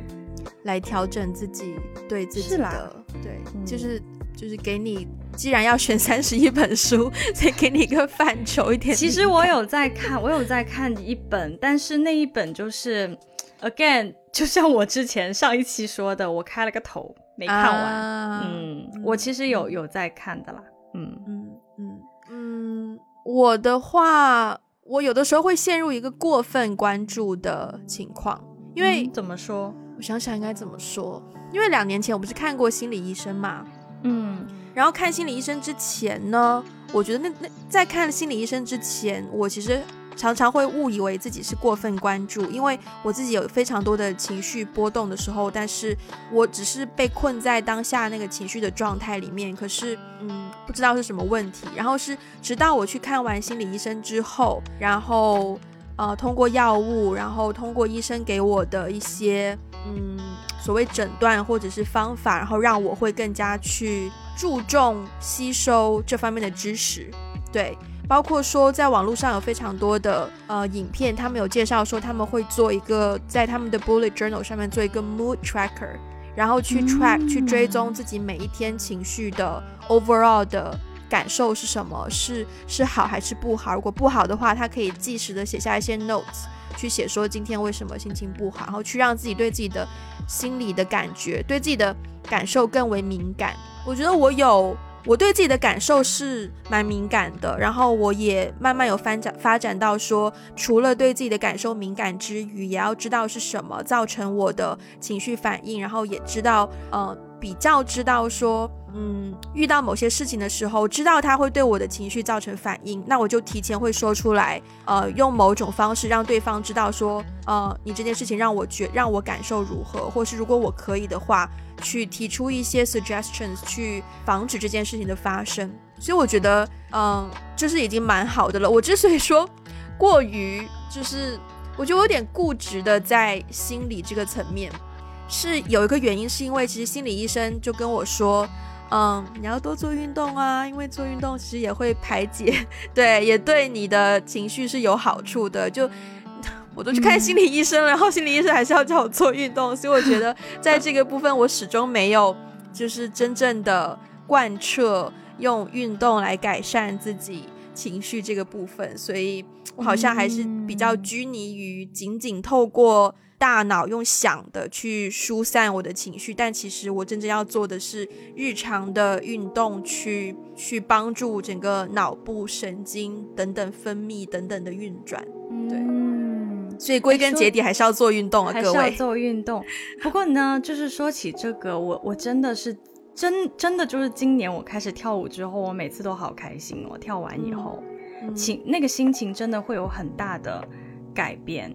来调整自己对自己的，对，就是就是给你，既然要选三十一本书，再给你一个范畴一点。其实我有在看，我有在看一本，但是那一本就是，again，就像我之前上一期说的，我开了个头。没看完，嗯，我其实有有在看的啦，嗯嗯嗯嗯，我的话，我有的时候会陷入一个过分关注的情况，因为怎么说？我想想应该怎么说？因为两年前我不是看过心理医生嘛，嗯，然后看心理医生之前呢，我觉得那那在看心理医生之前，我其实。常常会误以为自己是过分关注，因为我自己有非常多的情绪波动的时候，但是我只是被困在当下那个情绪的状态里面，可是嗯，不知道是什么问题。然后是直到我去看完心理医生之后，然后呃通过药物，然后通过医生给我的一些嗯所谓诊断或者是方法，然后让我会更加去注重吸收这方面的知识，对。包括说，在网络上有非常多的呃影片，他们有介绍说他们会做一个在他们的 bullet journal 上面做一个 mood tracker，然后去 track 去追踪自己每一天情绪的 overall 的感受是什么，是是好还是不好？如果不好的话，他可以即时的写下一些 notes，去写说今天为什么心情不好，然后去让自己对自己的心理的感觉，对自己的感受更为敏感。我觉得我有。我对自己的感受是蛮敏感的，然后我也慢慢有发展发展到说，除了对自己的感受敏感之余，也要知道是什么造成我的情绪反应，然后也知道，呃，比较知道说。嗯，遇到某些事情的时候，知道他会对我的情绪造成反应，那我就提前会说出来，呃，用某种方式让对方知道说，呃，你这件事情让我觉让我感受如何，或是如果我可以的话，去提出一些 suggestions 去防止这件事情的发生。所以我觉得，嗯，就是已经蛮好的了。我之所以说过于，就是我觉得我有点固执的在心理这个层面，是有一个原因，是因为其实心理医生就跟我说。嗯，你要多做运动啊，因为做运动其实也会排解，对，也对你的情绪是有好处的。就我都去看心理医生了，然后心理医生还是要叫我做运动，所以我觉得在这个部分我始终没有就是真正的贯彻用运动来改善自己情绪这个部分，所以我好像还是比较拘泥于仅仅透过。大脑用想的去疏散我的情绪，但其实我真正要做的是日常的运动，去去帮助整个脑部神经等等分泌等等的运转。对，所以归根结底还是要做运动啊，各位。还是要做运动。不过呢，就是说起这个，我我真的是真真的就是今年我开始跳舞之后，我每次都好开心哦。跳完以后，情那个心情真的会有很大的改变。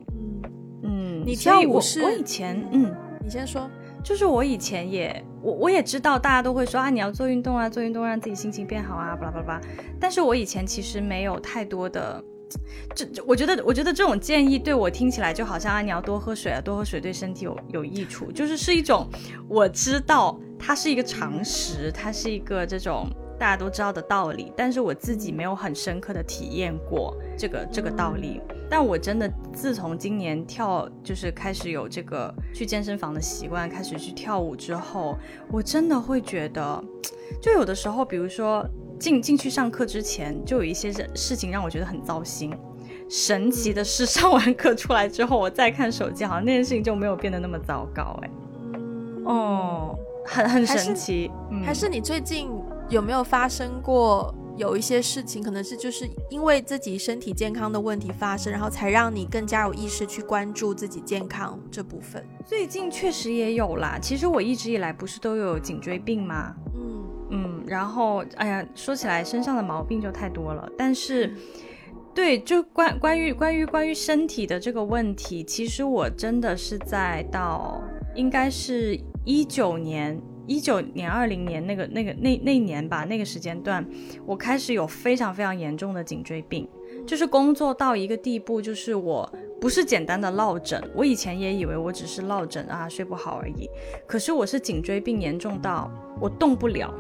你跳舞是？我以前，嗯，你先说。就是我以前也，我我也知道，大家都会说啊，你要做运动啊，做运动让自己心情变好啊，巴拉巴拉。但是我以前其实没有太多的，这我觉得，我觉得这种建议对我听起来就好像啊，你要多喝水啊，多喝水对身体有有益处，就是是一种我知道它是一个常识，它是一个这种。大家都知道的道理，但是我自己没有很深刻的体验过这个这个道理。但我真的自从今年跳，就是开始有这个去健身房的习惯，开始去跳舞之后，我真的会觉得，就有的时候，比如说进进去上课之前，就有一些事事情让我觉得很糟心。神奇的是，上完课出来之后，我再看手机，好像那件事情就没有变得那么糟糕。哎，哦，很很神奇。还是你最近？有没有发生过有一些事情，可能是就是因为自己身体健康的问题发生，然后才让你更加有意识去关注自己健康这部分？最近确实也有啦。其实我一直以来不是都有颈椎病吗？嗯嗯，然后哎呀，说起来身上的毛病就太多了。但是，对，就关关于关于关于身体的这个问题，其实我真的是在到应该是一九年。一九年、二零年那个、那个、那那年吧，那个时间段，我开始有非常非常严重的颈椎病，就是工作到一个地步，就是我不是简单的落枕，我以前也以为我只是落枕啊，睡不好而已，可是我是颈椎病严重到我动不了，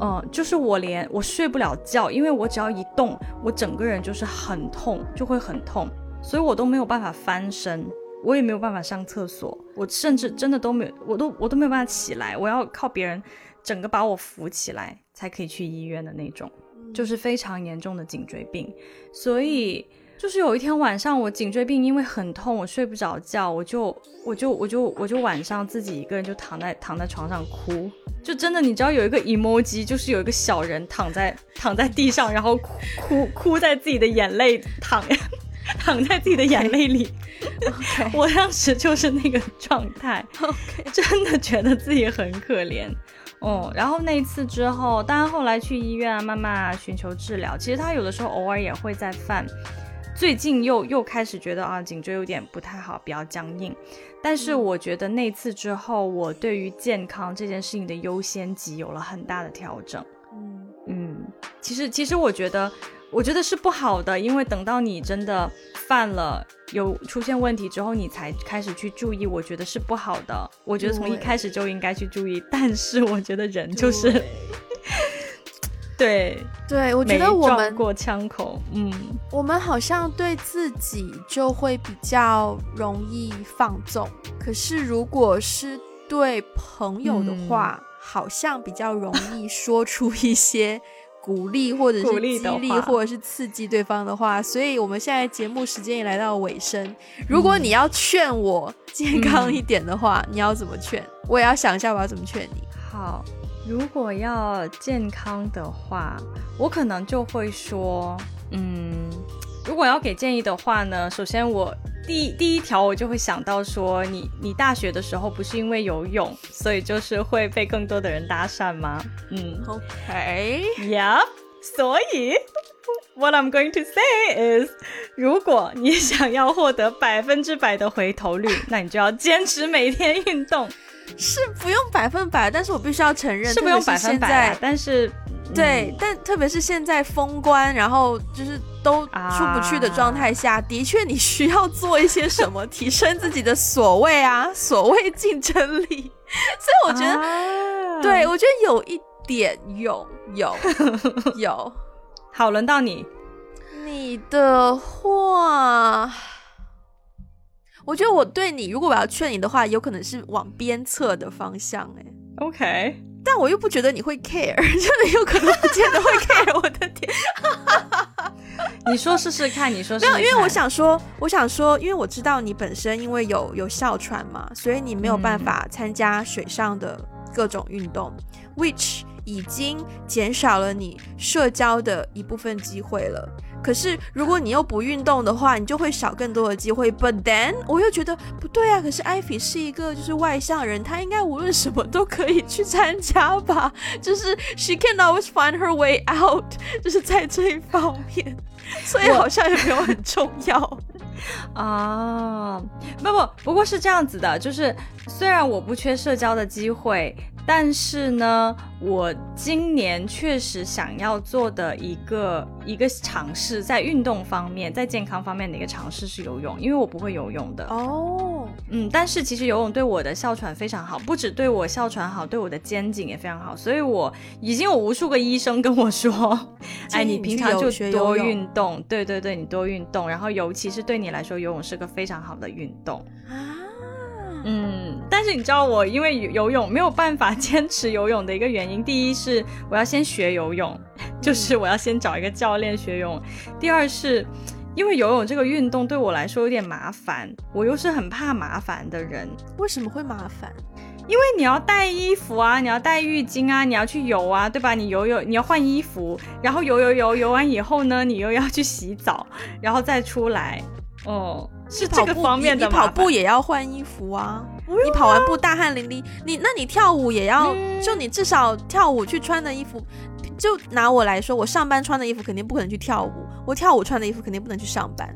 嗯，就是我连我睡不了觉，因为我只要一动，我整个人就是很痛，就会很痛，所以我都没有办法翻身。我也没有办法上厕所，我甚至真的都没有，我都我都没有办法起来，我要靠别人整个把我扶起来才可以去医院的那种，就是非常严重的颈椎病。所以就是有一天晚上，我颈椎病因为很痛，我睡不着觉，我就我就我就我就晚上自己一个人就躺在躺在床上哭，就真的你知道有一个 emoji，就是有一个小人躺在躺在地上，然后哭哭哭在自己的眼泪躺。躺在自己的眼泪里，我当时就是那个状态，真的觉得自己很可怜。哦，然后那一次之后，当然后来去医院啊，慢慢寻求治疗。其实他有的时候偶尔也会在犯，最近又又开始觉得啊，颈椎有点不太好，比较僵硬。但是我觉得那次之后，我对于健康这件事情的优先级有了很大的调整。嗯嗯，其实其实我觉得。我觉得是不好的，因为等到你真的犯了有出现问题之后，你才开始去注意，我觉得是不好的。我觉得从一开始就应该去注意，但是我觉得人就是，对对，我觉得我们过枪口，嗯，我们好像对自己就会比较容易放纵，可是如果是对朋友的话，好像比较容易说出一些。鼓励或者是激励或者是刺激对方的话，所以我们现在节目时间也来到尾声。如果你要劝我健康一点的话，你要怎么劝？我也要想一下我要怎么劝你。好，如果要健康的话，我可能就会说，嗯，如果要给建议的话呢，首先我。第第一条，我就会想到说，你你大学的时候不是因为游泳，所以就是会被更多的人搭讪吗？嗯，OK，Yeah，所以 What I'm going to say is，如果你想要获得百分之百的回头率，那你就要坚持每天运动。是不用百分百，但是我必须要承认，是不用百分百，但是。对，但特别是现在封关，然后就是都出不去的状态下，的确你需要做一些什么提升自己的所谓啊，所谓竞争力。所以我觉得，对我觉得有一点用，有有。好，轮到你。你的话，我觉得我对你，如果我要劝你的话，有可能是往鞭策的方向。哎，OK。但我又不觉得你会 care，真的有可能不见得会 care。我的天，你说试试看，你说没有，因为我想说，我想说，因为我知道你本身因为有有哮喘嘛，所以你没有办法参加水上的各种运动，which 已经减少了你社交的一部分机会了。可是，如果你又不运动的话，你就会少更多的机会。But then，我又觉得不对啊。可是艾菲是一个就是外向人，她应该无论什么都可以去参加吧？就是 she can always find her way out，就是在这一方面，所以好像也没有很重要 啊。不不，不过是这样子的，就是虽然我不缺社交的机会。但是呢，我今年确实想要做的一个一个尝试，在运动方面，在健康方面的一个尝试是游泳，因为我不会游泳的哦。嗯，但是其实游泳对我的哮喘非常好，不止对我哮喘好，对我的肩颈也非常好。所以我已经有无数个医生跟我说，哎，你平常就多运动，对对对，你多运动，然后尤其是对你来说，游泳是个非常好的运动啊。嗯，但是你知道我因为游泳没有办法 坚持游泳的一个原因，第一是我要先学游泳，就是我要先找一个教练学泳。第二是因为游泳这个运动对我来说有点麻烦，我又是很怕麻烦的人。为什么会麻烦？因为你要带衣服啊，你要带浴巾啊，你要去游啊，对吧？你游游，你要换衣服，然后游游游游完以后呢，你又要去洗澡，然后再出来。哦，是这个方面的你跑步也要换衣服啊，你跑完步大汗淋漓，你那你跳舞也要，就你至少跳舞去穿的衣服，就拿我来说，我上班穿的衣服肯定不可能去跳舞，我跳舞穿的衣服肯定不能去上班。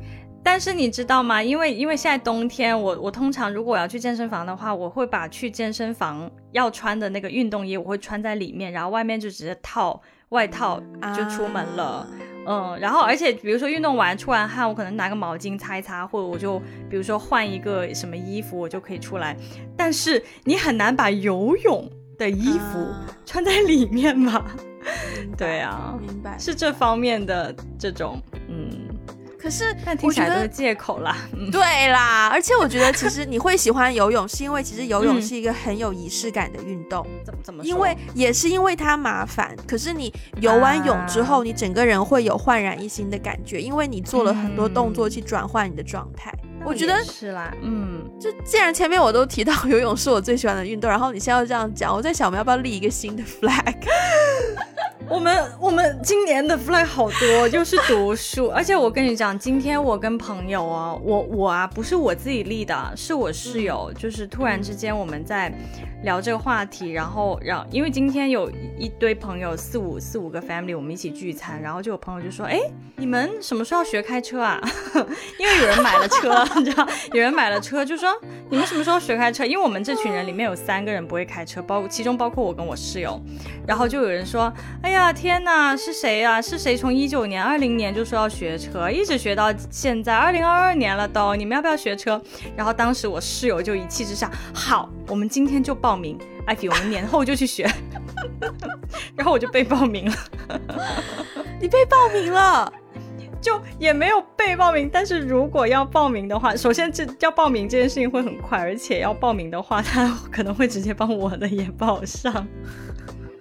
但是你知道吗？因为因为现在冬天，我我通常如果我要去健身房的话，我会把去健身房要穿的那个运动衣，我会穿在里面，然后外面就直接套外套就出门了。嗯，然后而且比如说运动完出完汗，我可能拿个毛巾擦一擦，或者我就比如说换一个什么衣服，我就可以出来。但是你很难把游泳的衣服穿在里面吧？对啊，明白，是这方面的这种嗯。可是，但听起来都是借口啦。对啦，而且我觉得其实你会喜欢游泳，是因为其实游泳是一个很有仪式感的运动。怎么怎么？因为也是因为它麻烦。可是你游完泳之后，你整个人会有焕然一新的感觉，因为你做了很多动作去转换你的状态。我觉得是啦，嗯。就既然前面我都提到游泳是我最喜欢的运动，然后你现在要这样讲，我在想我们要不要立一个新的 flag？我们我们今年的 fly 好多，就是读书。而且我跟你讲，今天我跟朋友啊，我我啊，不是我自己立的，是我室友，就是突然之间我们在。聊这个话题，然后让，因为今天有一堆朋友，四五四五个 family，我们一起聚餐，然后就有朋友就说，哎，你们什么时候要学开车啊？因为有人买了车，你知道，有人买了车，就说你们什么时候学开车？因为我们这群人里面有三个人不会开车，包其中包括我跟我室友，然后就有人说，哎呀，天哪，是谁呀？是谁从一九年、二零年就说要学车，一直学到现在二零二二年了都，你们要不要学车？然后当时我室友就一气之下，好，我们今天就报。报名，艾比，我们年后就去学，然后我就被报名了。你被报名了，就也没有被报名。但是如果要报名的话，首先这要报名这件事情会很快，而且要报名的话，他可能会直接帮我的也报上。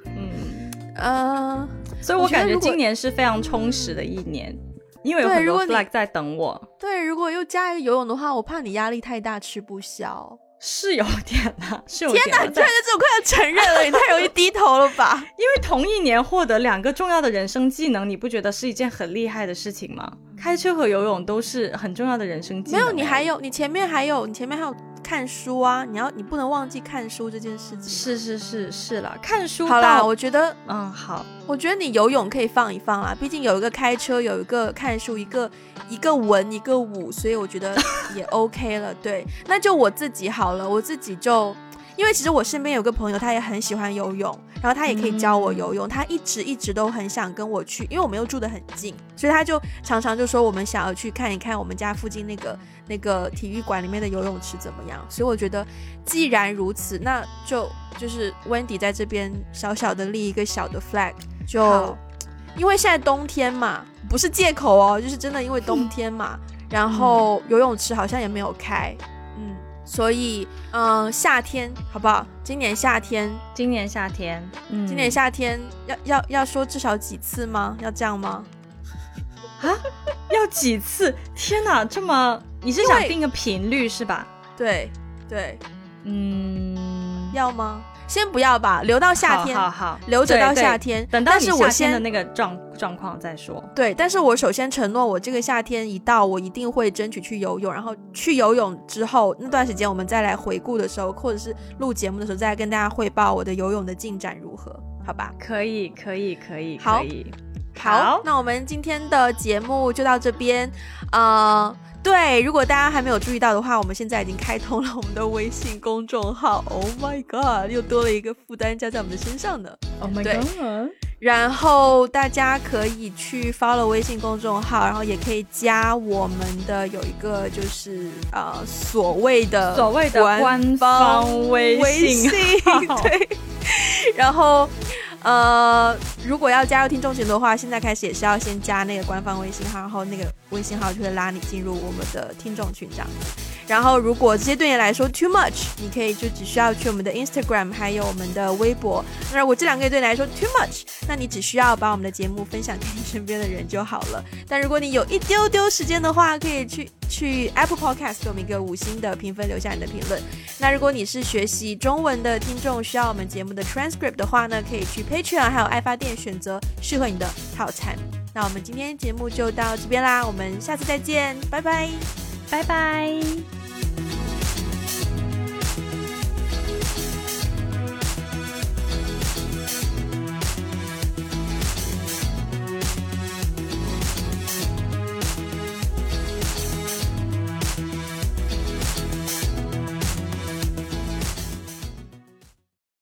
嗯呃，所以我感觉今年是非常充实的一年，因为有很多 flag 在等我。对，如果又加一个游泳的话，我怕你压力太大，吃不消。是有点啦，是有点。天哪，居然就这么快要承认了，你太容易低头了吧？因为同一年获得两个重要的人生技能，你不觉得是一件很厉害的事情吗？开车和游泳都是很重要的人生技能。没有，你还有，你前面还有，你前面还有。看书啊，你要你不能忘记看书这件事情。是是是是了，看书好啦。我觉得嗯好，我觉得你游泳可以放一放啦，毕竟有一个开车，有一个看书，一个一个文一个武，所以我觉得 也 OK 了。对，那就我自己好了，我自己就因为其实我身边有个朋友，他也很喜欢游泳，然后他也可以教我游泳。他一直一直都很想跟我去，因为我们又住得很近，所以他就常常就说我们想要去看一看我们家附近那个那个体育馆里面的游泳池怎么样。所以我觉得既然如此，那就就是 Wendy 在这边小小的立一个小的 flag，就因为现在冬天嘛，不是借口哦，就是真的因为冬天嘛，然后游泳池好像也没有开。所以，嗯，夏天好不好？今年夏天，今年夏天，嗯，今年夏天要要要说至少几次吗？要这样吗？啊？要几次？天哪，这么你是想定个频率是吧？对对，嗯，要吗？先不要吧，留到夏天，好好，留着到夏天。等到你夏天的那个状状况再说。对，但是我首先承诺，我这个夏天一到，我一定会争取去游泳。然后去游泳之后那段时间，我们再来回顾的时候，或者是录节目的时候，再跟大家汇报我的游泳的进展如何？好吧？可以，可以，可以，可以。好，那我们今天的节目就到这边，呃。对，如果大家还没有注意到的话，我们现在已经开通了我们的微信公众号。Oh my god，又多了一个负担加在我们的身上呢。Oh my god。然后大家可以去 follow 微信公众号，然后也可以加我们的有一个就是呃所谓的所谓的官方微信 对，然后。呃，如果要加入听众群的话，现在开始也是要先加那个官方微信号，然后那个微信号就会拉你进入我们的听众群这样。然后，如果这些对你来说 too much，你可以就只需要去我们的 Instagram，还有我们的微博。那如果这两个也对你来说 too much，那你只需要把我们的节目分享给你身边的人就好了。但如果你有一丢丢时间的话，可以去去 Apple Podcast 给我们一个五星的评分，留下你的评论。那如果你是学习中文的听众，需要我们节目的 transcript 的话呢，可以去 Patreon 还有爱发电选择适合你的套餐。那我们今天节目就到这边啦，我们下次再见，拜拜。拜拜。